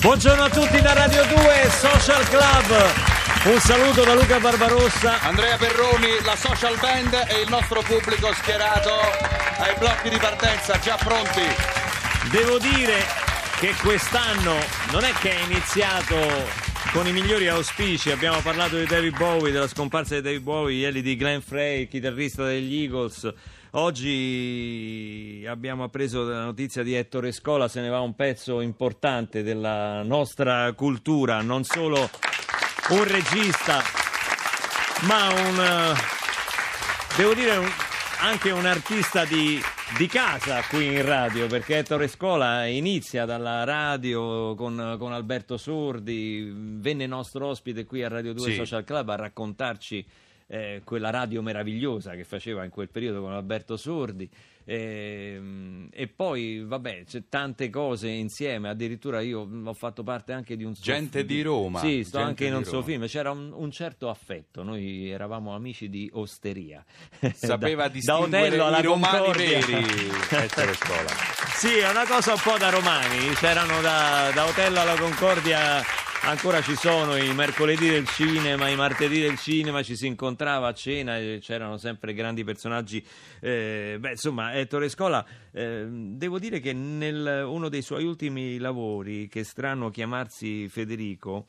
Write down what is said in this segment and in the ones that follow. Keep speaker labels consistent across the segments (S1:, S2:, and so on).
S1: Buongiorno a tutti da Radio 2 Social Club. Un saluto da Luca Barbarossa.
S2: Andrea Perroni, la social band e il nostro pubblico schierato ai blocchi di partenza, già pronti.
S1: Devo dire che quest'anno non è che è iniziato con i migliori auspici. Abbiamo parlato di David Bowie, della scomparsa di David Bowie, ieri di Glenn Frey, chitarrista degli Eagles. Oggi abbiamo appreso la notizia di Ettore Scola, se ne va un pezzo importante della nostra cultura, non solo un regista, ma un, eh, devo dire, un- anche un artista di, di casa qui in radio, perché Ettore Scola inizia dalla radio con, con Alberto Sordi, venne nostro ospite qui a Radio 2
S2: Sì.
S1: Social Club a raccontarci eh, quella radio meravigliosa che faceva in quel periodo con Alberto Sordi. Ehm, E, poi, vabbè, c'è tante cose insieme. Addirittura io ho fatto parte anche di un
S2: Gente di Roma,
S1: Sì, sto anche in un suo
S2: Roma.
S1: film. C'era un, un certo affetto. Noi eravamo amici di osteria.
S2: Sapeva
S1: Da- da
S2: distinguere
S1: alla
S2: i romani veri.
S1: Sì, è una cosa un po' da romani. C'erano da, da Otello alla Concordia. Ancora ci sono i mercoledì del cinema, i martedì del cinema, ci si incontrava a cena e c'erano sempre grandi personaggi. Eh, beh, insomma, Ettore Scola, eh, devo dire che nel uno dei suoi ultimi lavori, che strano chiamarsi Federico,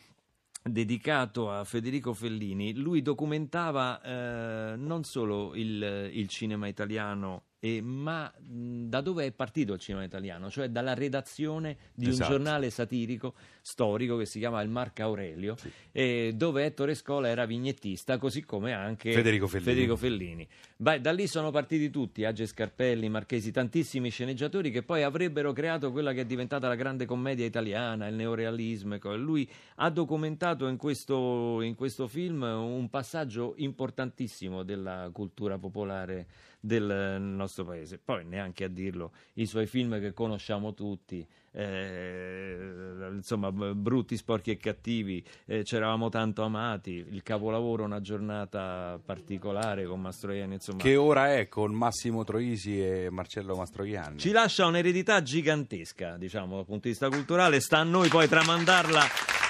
S1: dedicato a Federico Fellini, lui documentava eh, non solo il, il cinema italiano, eh, ma mh, da dove è partito il cinema italiano, cioè dalla redazione di un
S2: Esatto.
S1: giornale satirico storico che si chiama Il Marco Aurelio, eh, dove Ettore Scola era vignettista, così come anche
S2: Federico Fellini.
S1: Federico Fellini. Beh, da lì sono partiti tutti, Age Scarpelli, Marchesi, tantissimi sceneggiatori che poi avrebbero creato quella che è diventata la grande commedia italiana, il neorealismo. ecco. Lui ha documentato in questo, in questo film un passaggio importantissimo della cultura popolare del nostro paese. Poi neanche a dirlo, i suoi film che conosciamo tutti, eh, insomma, brutti, sporchi e cattivi, eh, c'eravamo tanto amati, il capolavoro Una giornata particolare con Mastroianni, insomma.
S2: Che ora è con Massimo Troisi e Marcello Mastroianni.
S1: Ci lascia un'eredità gigantesca, diciamo, dal punto di vista culturale, sta a noi poi tramandarla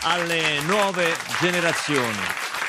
S1: alle nuove generazioni.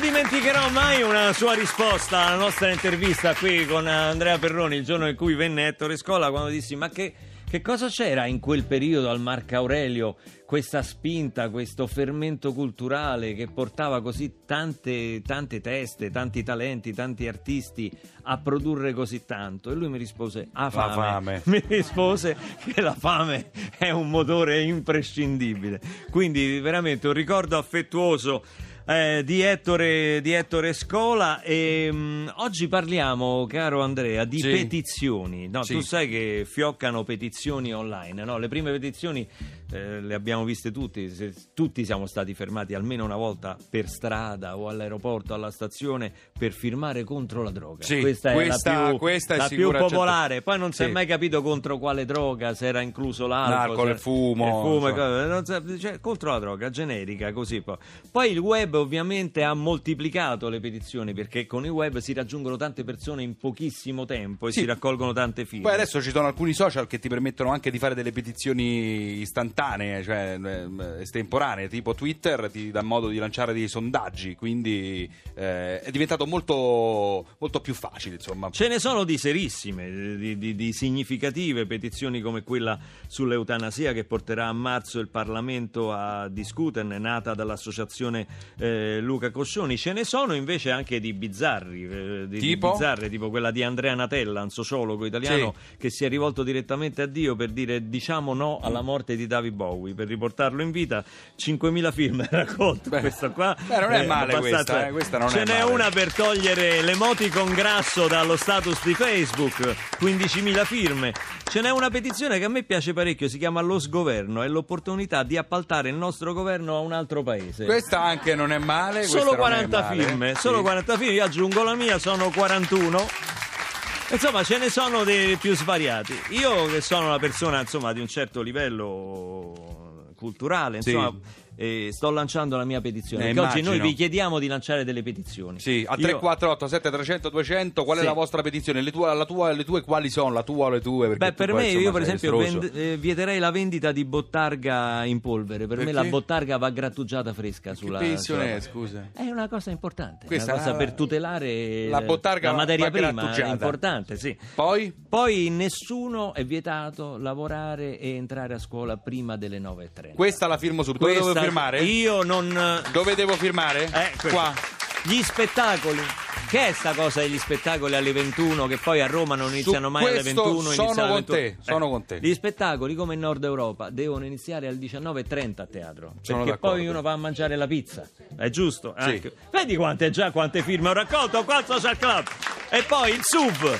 S1: Dimenticherò mai una sua risposta alla nostra intervista qui con Andrea Perroni il giorno in cui venne Ettore Scola quando dissi ma che, che cosa c'era in quel periodo al Marco Aurelio questa spinta, questo fermento culturale che portava così tante, tante teste, tanti talenti, tanti artisti a produrre così tanto e lui mi rispose a fame.
S2: fame.
S1: mi rispose che la fame è un motore imprescindibile quindi veramente un ricordo affettuoso eh, di, Ettore, di Ettore Scola e mh, oggi parliamo, caro Andrea, di
S2: Sì.
S1: petizioni. No,
S2: Sì.
S1: Tu sai che fioccano petizioni online, no? Le prime petizioni eh, le abbiamo viste tutti, se- tutti siamo stati fermati almeno una volta per strada o all'aeroporto, alla stazione per firmare contro la droga.
S2: Sì,
S1: questa è
S2: questa-
S1: la più,
S2: questa è
S1: la più
S2: certo.
S1: popolare. Poi non si è
S2: Sì.
S1: mai capito contro quale droga, se era incluso l'alcol,
S2: il fumo,
S1: il fumo e
S2: insomma.
S1: cose- non sa- cioè, contro la droga generica così poi. poi il web ovviamente ha moltiplicato le petizioni perché con il web si raggiungono tante persone in pochissimo tempo e
S2: Sì.
S1: si raccolgono tante firme
S2: Poi adesso ci sono alcuni social che ti permettono anche di fare delle petizioni istantanee, cioè ehm, estemporanee, tipo Twitter ti dà modo di lanciare dei sondaggi, quindi eh, è diventato molto, molto più facile, insomma.
S1: Ce ne sono di serissime, di, di- di significative petizioni come quella sull'eutanasia che porterà a marzo il Parlamento a discuterne, nata dall'associazione eh, Luca Coscioni. Ce ne sono invece anche di bizzarri, eh, di,
S2: Tipo?
S1: bizzarre, tipo quella di Andrea Natella, un sociologo italiano che si è rivolto direttamente a Dio per dire diciamo no alla morte di David David Bowie per riportarlo in vita 5.000 film raccolto
S2: Beh,
S1: questo qua
S2: beh, non è male
S1: abbastanza-
S2: questa, eh, questa non
S1: ce n'è
S2: male.
S1: una per togliere l'emoticon grasso dallo status di Facebook 15.000 firme ce n'è una petizione che a me piace parecchio si chiama Lo Sgoverno è l'opportunità di appaltare il nostro governo a un altro paese
S2: Questa anche non è male.
S1: Solo
S2: non è
S1: 40
S2: male.
S1: firme,
S2: Sì.
S1: solo 40 firme, io aggiungo la mia, sono 41. Insomma, ce ne sono dei più svariati. Io che sono una persona, insomma, di un certo livello culturale,
S2: Sì.
S1: Eh, sto lanciando la mia petizione.
S2: Eh,
S1: oggi noi vi chiediamo di lanciare delle petizioni.
S2: Sì, a
S1: Io-
S2: 348 7300 200 qual è
S1: Sì.
S2: la vostra petizione? Le tue, la tua- le tue quali sono? La tua o le tue?
S1: Beh, per me, io per esempio vend- eh, vieterei la vendita di bottarga in polvere. Per me
S2: Perché?
S1: la bottarga va grattugiata fresca
S2: Che
S1: sulla.
S2: petizione
S1: sulla-
S2: è, scusa?
S1: È una cosa importante,
S2: Questa
S1: una cosa
S2: è-
S1: per tutelare
S2: la bottarga
S1: la materia prima, è importante, sì.
S2: Poi?
S1: Poi nessuno è vietato lavorare e entrare a scuola prima delle 9.30.
S2: Questa la firmo subito.
S1: Questa-
S2: firmare?
S1: Io non...
S2: Dove devo firmare?
S1: Eh.
S2: Qua.
S1: Gli spettacoli. Che è sta cosa degli spettacoli alle 21 che poi a Roma non iniziano mai alle
S2: questo
S1: 21?
S2: sono con
S1: 21?
S2: te, sono con te.
S1: Gli spettacoli come in Nord Europa devono iniziare alle 19.30 a teatro.
S2: Sono
S1: perché
S2: d'accordo.
S1: poi uno va a mangiare la pizza. È giusto?
S2: Sì.
S1: Vedi quante già quante firme ho raccolto qua al Social Club. E poi il SUV.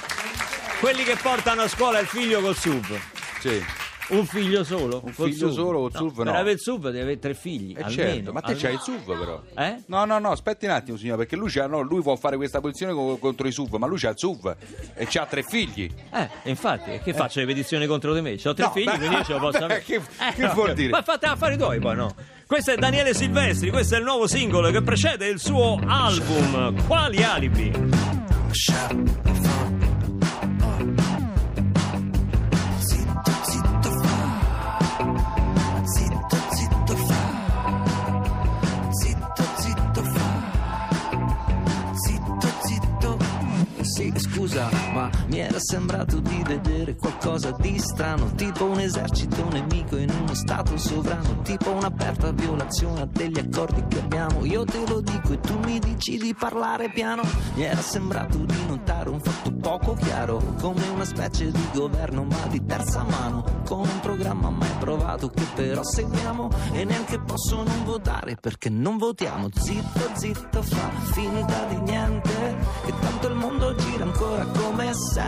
S1: Quelli che portano a scuola il figlio col SUV.
S2: Sì.
S1: Un figlio solo?
S2: Un figlio
S1: SUV?
S2: solo col SUV,
S1: Per
S2: no.
S1: avere il SUV devi avere tre figli.
S2: Eh
S1: almeno,
S2: certo, ma te
S1: almeno.
S2: c'hai il SUV però.
S1: Eh?
S2: No, no, no, aspetti un attimo signore, perché lui, c'ha, no, lui può fare questa posizione co- contro i SUV, ma lui c'ha il SUV e c'ha tre figli.
S1: Eh, infatti, che faccio le petizioni contro di me? Ho tre
S2: No,
S1: figli,
S2: beh,
S1: quindi io ce lo posso avere.
S2: che-
S1: Eh,
S2: che vuol dire?
S1: Ma fate affari tuoi poi, no? Questo è Daniele Silvestri, questo è il nuovo singolo che precede il suo album. Quali alibi?
S3: Sì, scusa, ma mi era sembrato di vedere qualcosa di strano, tipo un esercito nemico in uno stato sovrano, tipo un'aperta violazione degli accordi che abbiamo. Io te lo dico e tu mi dici di parlare piano. Mi era sembrato di notare un fatto poco chiaro, come una specie di governo ma di terza mano, con un programma mai provato che però seguiamo e neanche posso non votare perché non votiamo. Zitto, zitto, fa finta di niente, che tanto il mondo gira ancora come sempre,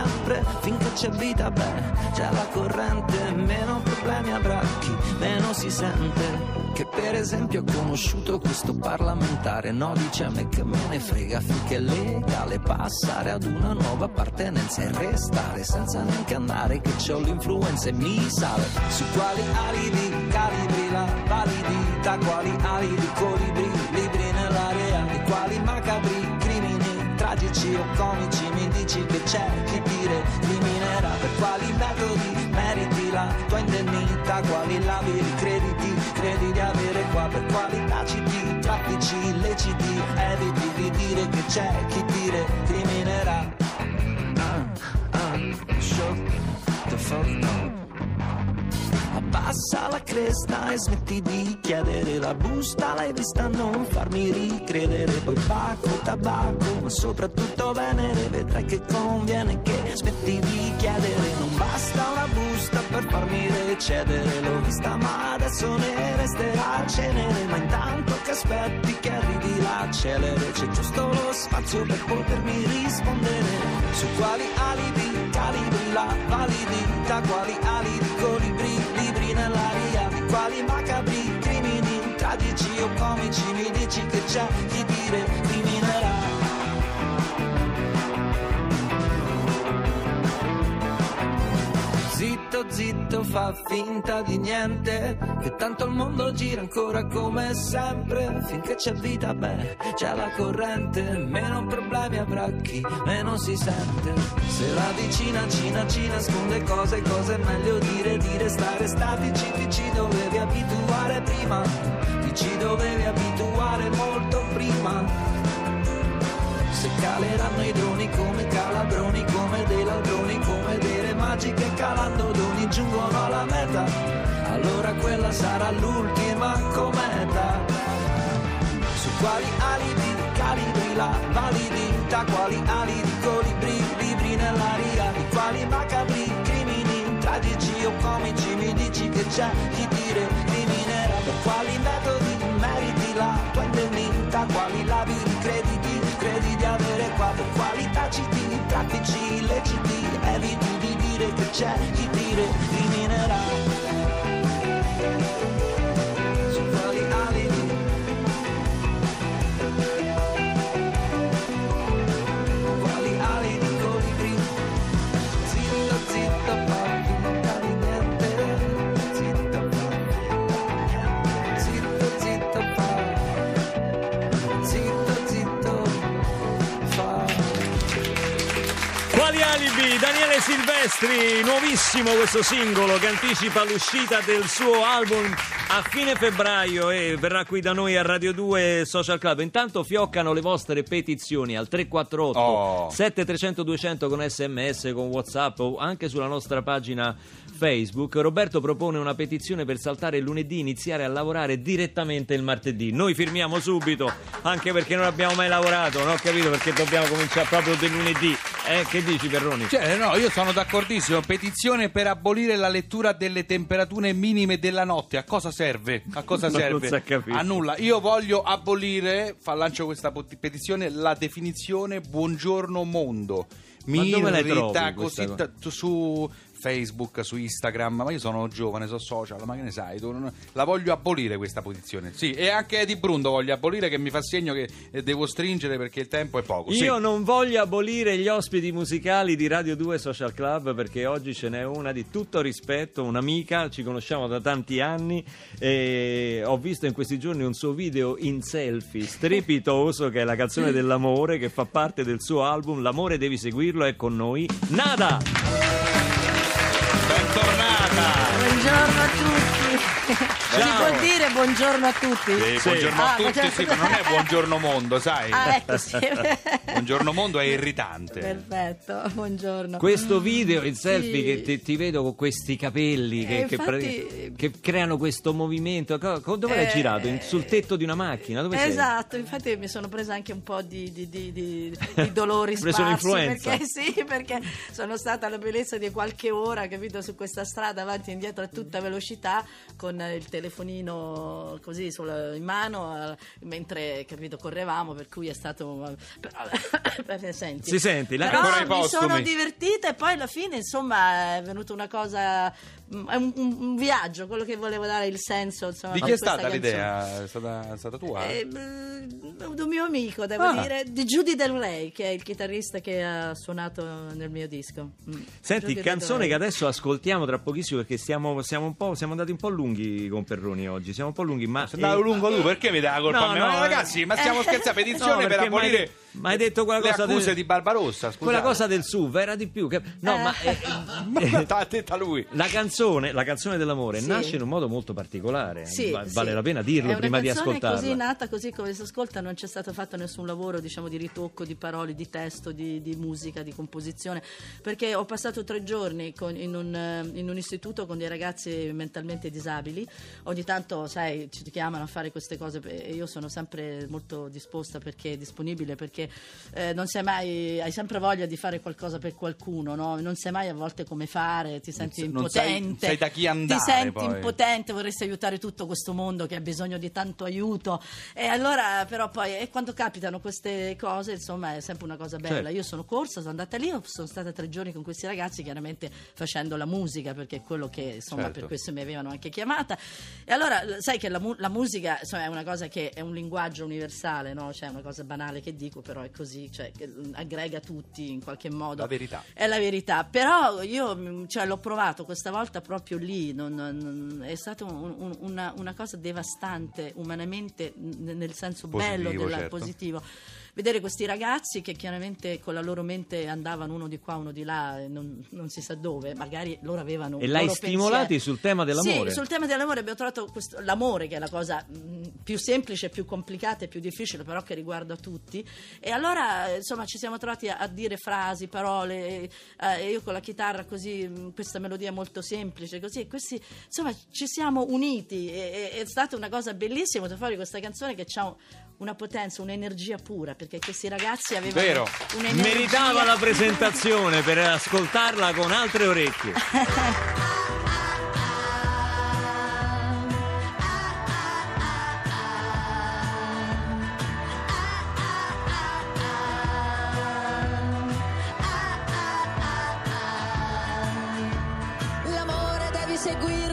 S3: finché c'è vita, beh, c'è la corrente, meno problemi avrà chi meno si sente. Che per esempio ho conosciuto questo parlamentare, no dice a me che me ne frega finché è legale passare ad una nuova appartenenza e restare senza neanche andare che c'ho l'influenza e mi sale. Su quali alibi, calibri la validità, quali alibi, colibri, libri tragici o comici mi dici che c'è chi dire criminerà per quali metodi meriti la tua indennità? Quali labili crediti credi di avere qua? Per quali taciti traffici illeciti eviti di dire che c'è chi dire criminerà ah, ah, show the fuck up. Abbassa la cresta e smetti di chiedere la busta, l'hai vista non farmi ricredere. Poi pacco, tabacco, ma soprattutto venere, vedrai che conviene che smetti di chiedere. Non basta una per farmi recedere, l'ho vista ma adesso ne resterà cenere. Ma intanto che aspetti che arrivi la celere, c'è giusto lo spazio per potermi rispondere. Su quali alibi, calibri la validità, quali alibi, colibri, libri nell'aria, di quali macabri crimini, tragici o comici, mi dici che c'è chi dire criminerà. Zitto, zitto, fa finta di niente, che tanto il mondo gira ancora come sempre, finché c'è vita, beh, c'è la corrente, meno problemi avrà chi meno si sente. Se la vicina Cina ci nasconde cose, cose è meglio dire, dire stare statici, ti ci dovevi abituare prima, ti ci dovevi abituare molto prima. Se caleranno i droni come calabroni, come dei ladroni, come delle magiche calando doni giungono alla meta, allora quella sarà l'ultima cometa. Su quali alibi, calibri la validità, quali alibi, colibri, libri nell'aria, di quali macabri crimini, tra tragici o comici mi dici che c'è chi ti recriminerà per quali metodi dire che c'è chi
S1: alibi? Daniele Silvestri, nuovissimo questo singolo che anticipa l'uscita del suo album a fine febbraio e verrà qui da noi a Radio 2 Social Club. Intanto fioccano le vostre petizioni al 348
S2: Oh.
S1: 7300 200 con sms, con whatsapp o anche sulla nostra pagina Facebook. Roberto propone una petizione per saltare il lunedì e iniziare a lavorare direttamente il martedì. Noi firmiamo subito, anche perché non abbiamo mai lavorato, non ho capito perché dobbiamo cominciare proprio del lunedì. Eh, che dici Perroni?
S2: Cioè, no, io sono d'accordissimo. Petizione per abolire la lettura delle temperature minime della notte. A cosa serve? A cosa
S1: Non
S2: serve? A nulla. Io voglio abolire, fa, lancio questa petizione, la definizione buongiorno mondo.
S1: Ma
S2: Mi
S1: dove le trovi
S2: irrita così tu- su Facebook, su Instagram, ma io sono giovane, sono social, ma che ne sai? Non- la voglio abolire questa posizione. Sì, e anche di Brundo voglio abolire che mi fa segno che eh, devo stringere perché il tempo è poco.
S1: Io non voglio abolire gli ospiti musicali di Radio 2 Social Club perché oggi ce n'è una di tutto rispetto, un'amica, ci conosciamo da tanti anni e ho visto in questi giorni un suo video in selfie strepitoso che è la canzone dell'amore che fa parte del suo album L'amore devi seguirlo è con noi Nada!
S2: Bentornata!
S4: Buongiorno a tutti. Si
S1: Ciao.
S4: può dire buongiorno a tutti?
S2: Sì, buongiorno
S4: Ah,
S2: a tutti,
S4: buongiorno-
S2: sì, ma non è buongiorno mondo, sai?
S4: Ah, ecco, sì.
S2: Buongiorno mondo è irritante.
S4: Perfetto, buongiorno.
S1: Questo video in selfie
S4: Sì.
S1: che ti, ti vedo con questi capelli che,
S4: Eh,
S1: che
S4: infatti-
S1: pre- che creano questo movimento. Dove l'hai
S4: Eh,
S1: girato? In- sul tetto di una macchina? Dove sei?
S4: Esatto, infatti mi sono presa anche un po' di, di- di- di- di dolori
S1: Hai preso
S4: sparsi
S1: l'influenza?
S4: perché sì, perché sono stata alla bellezza di qualche ora, capito, su questa strada avanti e indietro a tutta velocità con il telefonino così sulla- in mano eh, mentre capito correvamo, per cui è stato però, per- senti.
S1: Si senti, la
S4: Però mi sono
S2: postumi.
S4: divertita e poi alla fine insomma è venuta una cosa mm, è un, un- viaggio, quello che volevo dare il senso insomma,
S2: Di chi è stata
S4: canzone.
S2: l'idea? È stata, è stata tua?
S4: Eh, beh, un mio amico, devo
S2: Ah.
S4: dire, di Judy Del Rey, che è il chitarrista che ha suonato nel mio disco. Mm.
S1: Senti,
S4: Judy
S1: canzone che adesso ascoltiamo tra pochissimo perché stiamo, siamo, un po', siamo andati un po' lunghi con Perroni oggi. Siamo un po' lunghi, ma.
S2: Sei andato lungo tu, perché mi dai la colpa
S1: No,
S2: a me?
S1: no,
S2: Ma ragazzi, ma stiamo
S4: Eh.
S2: scherzando, petizione
S1: No,
S2: per
S1: perché
S2: abolire
S1: de- m'hai detto quella
S2: le
S1: cosa
S2: accuse
S1: del-
S2: di Barbarossa, scusa.
S1: Quella cosa del SUV era di più. Che... No,
S4: Eh.
S1: ma. eh, eh,
S2: lui.
S1: la canzone, la canzone dell'amore
S4: Sì.
S1: nasce in un modo molto particolare.
S4: Sì,
S1: Va-
S4: sì.
S1: Vale la pena
S4: È
S1: dirlo prima di ascoltarla.
S4: così nata, così come si ascolta, non c'è stato fatto nessun lavoro diciamo, di ritocco, di parole, di testo, di, di musica, di composizione, perché ho passato tre giorni con- in, un, eh, in un istituto con dei ragazzi mentalmente disabili, ogni tanto sai, ci chiamano a fare queste cose e io sono sempre molto disposta perché disponibile, perché eh, non sai mai, hai sempre voglia di fare qualcosa per qualcuno, no? non sai mai a volte come fare, ti senti
S2: Non sai-
S4: impotente,
S2: sai da chi andare,
S4: ti senti
S2: poi.
S4: impotente potente, vorresti aiutare tutto questo mondo che ha bisogno di tanto aiuto. E allora, però, poi, e quando capitano queste cose, insomma, è sempre una cosa bella.
S1: Certo.
S4: Io sono corsa, sono andata lì, sono stata tre giorni con questi ragazzi, chiaramente facendo la musica, perché è quello che, insomma,
S2: Certo.
S4: per questo mi avevano anche chiamata. E allora, sai che la, mu- la musica, insomma, è una cosa che è un linguaggio universale, no? Cioè, è una cosa banale che dico, però è così, cioè, che aggrega tutti in qualche modo.
S2: La verità.
S4: È la verità, però io mm, cioè, l'ho provato questa volta proprio lì, non- non- è stata un- un- una, una cosa devastante umanamente nel senso bello
S2: Positivo,
S4: del
S2: certo.
S4: positivo. Vedere questi ragazzi che chiaramente con la loro mente andavano uno di qua, uno di là, e non, non si sa dove, magari loro avevano
S1: E
S4: un
S1: l'hai
S4: loro
S1: stimolati
S4: pensiero.
S1: sul tema dell'amore.
S4: Sì, sul tema dell'amore abbiamo trovato questo- l'amore che è la cosa mh, più semplice, più complicata e più difficile, però che riguarda tutti. E allora, eh, insomma, ci siamo trovati a, a dire frasi, parole, eh, e io con la chitarra così, mh, questa melodia molto semplice, così, e questi, insomma, ci siamo uniti. E, e- è stata una cosa bellissima fuori questa canzone che ha una potenza, un'energia pura, perché questi ragazzi avevano
S2: Vero.
S4: un'energia
S1: Meritava la presentazione per ascoltarla con altre orecchie.
S5: L'amore devi seguirlo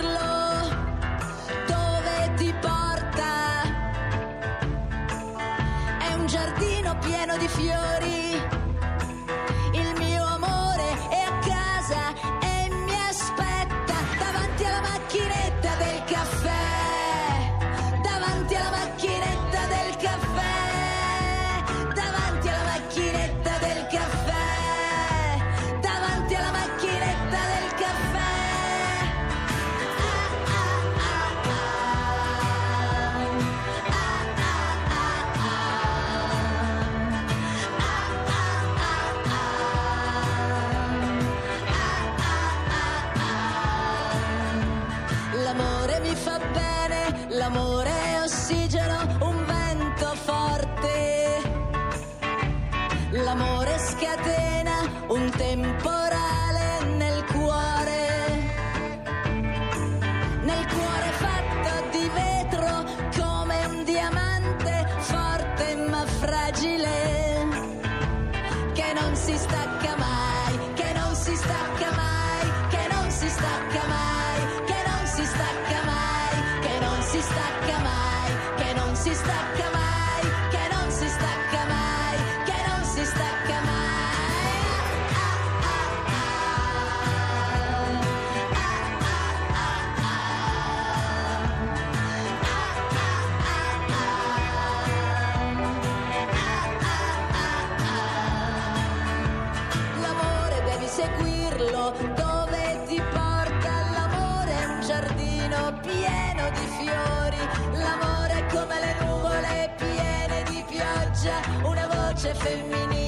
S5: Che non si stacca mai, una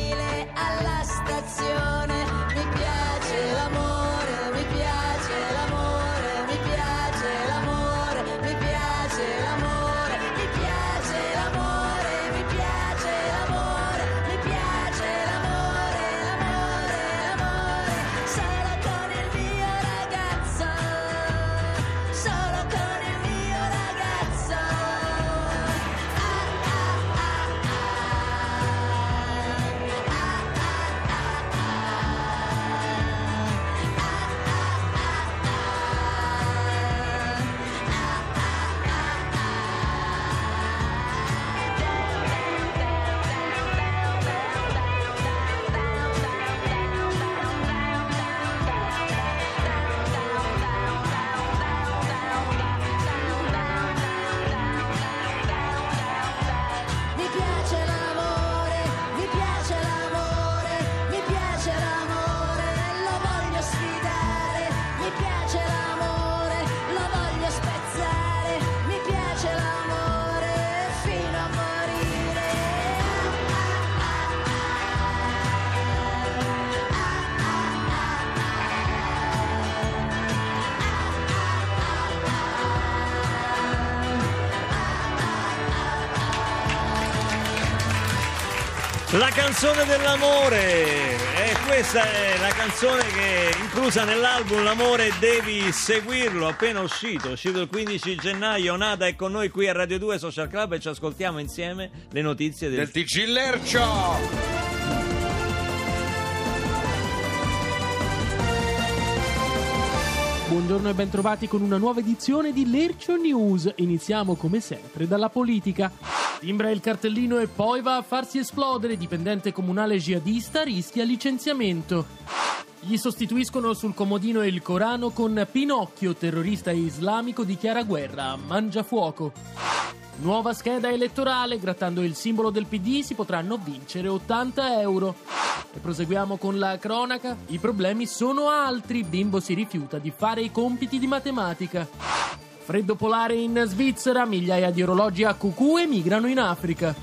S1: La canzone dell'amore, e questa è la canzone che è inclusa nell'album L'amore devi seguirlo, appena uscito, uscito il 15 gennaio. Nada è con noi qui a Radio 2 Social Club e ci ascoltiamo insieme le notizie del,
S2: Del TG Lercio!
S6: Buongiorno e bentrovati con una nuova edizione di Lercio News. Iniziamo come sempre dalla politica. Timbra il cartellino e poi va a farsi esplodere. Dipendente comunale jihadista rischia licenziamento. Gli sostituiscono sul comodino il Corano con Pinocchio, terrorista islamico dichiara guerra a Mangiafuoco. Nuova scheda elettorale, grattando il simbolo del PD si potranno vincere 80 euro. E proseguiamo con la cronaca. I problemi sono altri. Bimbo si rifiuta di fare i compiti di matematica. Freddo polare in Svizzera, migliaia di orologi a cucù emigrano in Africa.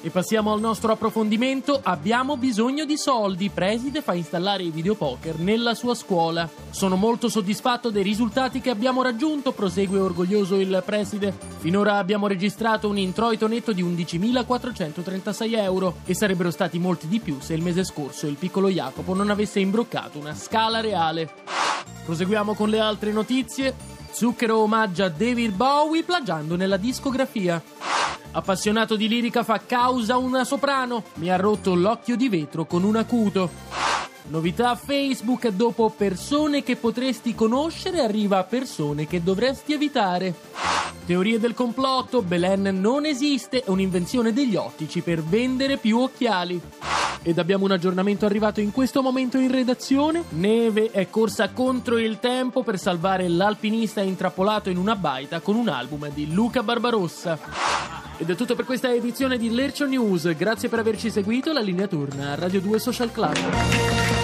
S6: E passiamo al nostro approfondimento. Abbiamo bisogno di soldi. Preside fa installare i videopoker nella sua scuola. Sono molto soddisfatto dei risultati che abbiamo raggiunto, prosegue orgoglioso il preside. Finora abbiamo registrato un introito netto di 11.436 euro e sarebbero stati molti di più se il mese scorso il piccolo Jacopo non avesse imbroccato una scala reale. Proseguiamo con le altre notizie. Zucchero omaggia David Bowie plagiando nella discografia. Appassionato di lirica fa causa una soprano. Mi ha rotto l'occhio di vetro con un acuto. Novità Facebook dopo persone che potresti conoscere arriva persone che dovresti evitare. Teorie del complotto, Belen non esiste, è un'invenzione degli ottici per vendere più occhiali. Ed abbiamo un aggiornamento arrivato in questo momento in redazione. Neve è corsa contro il tempo per salvare l'alpinista intrappolato in una baita con un album di Luca Barbarossa. Ed è tutto per questa edizione di Lercio News. Grazie per averci seguito. La linea torna a Radio 2 Social Club.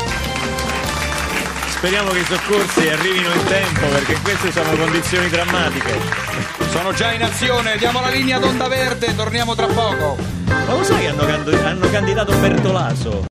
S1: Speriamo che i soccorsi arrivino in tempo perché queste sono condizioni drammatiche.
S2: Sono già in azione, diamo la linea d'onda verde, torniamo tra poco.
S1: Ma lo sai che hanno, hanno candidato Bertolaso?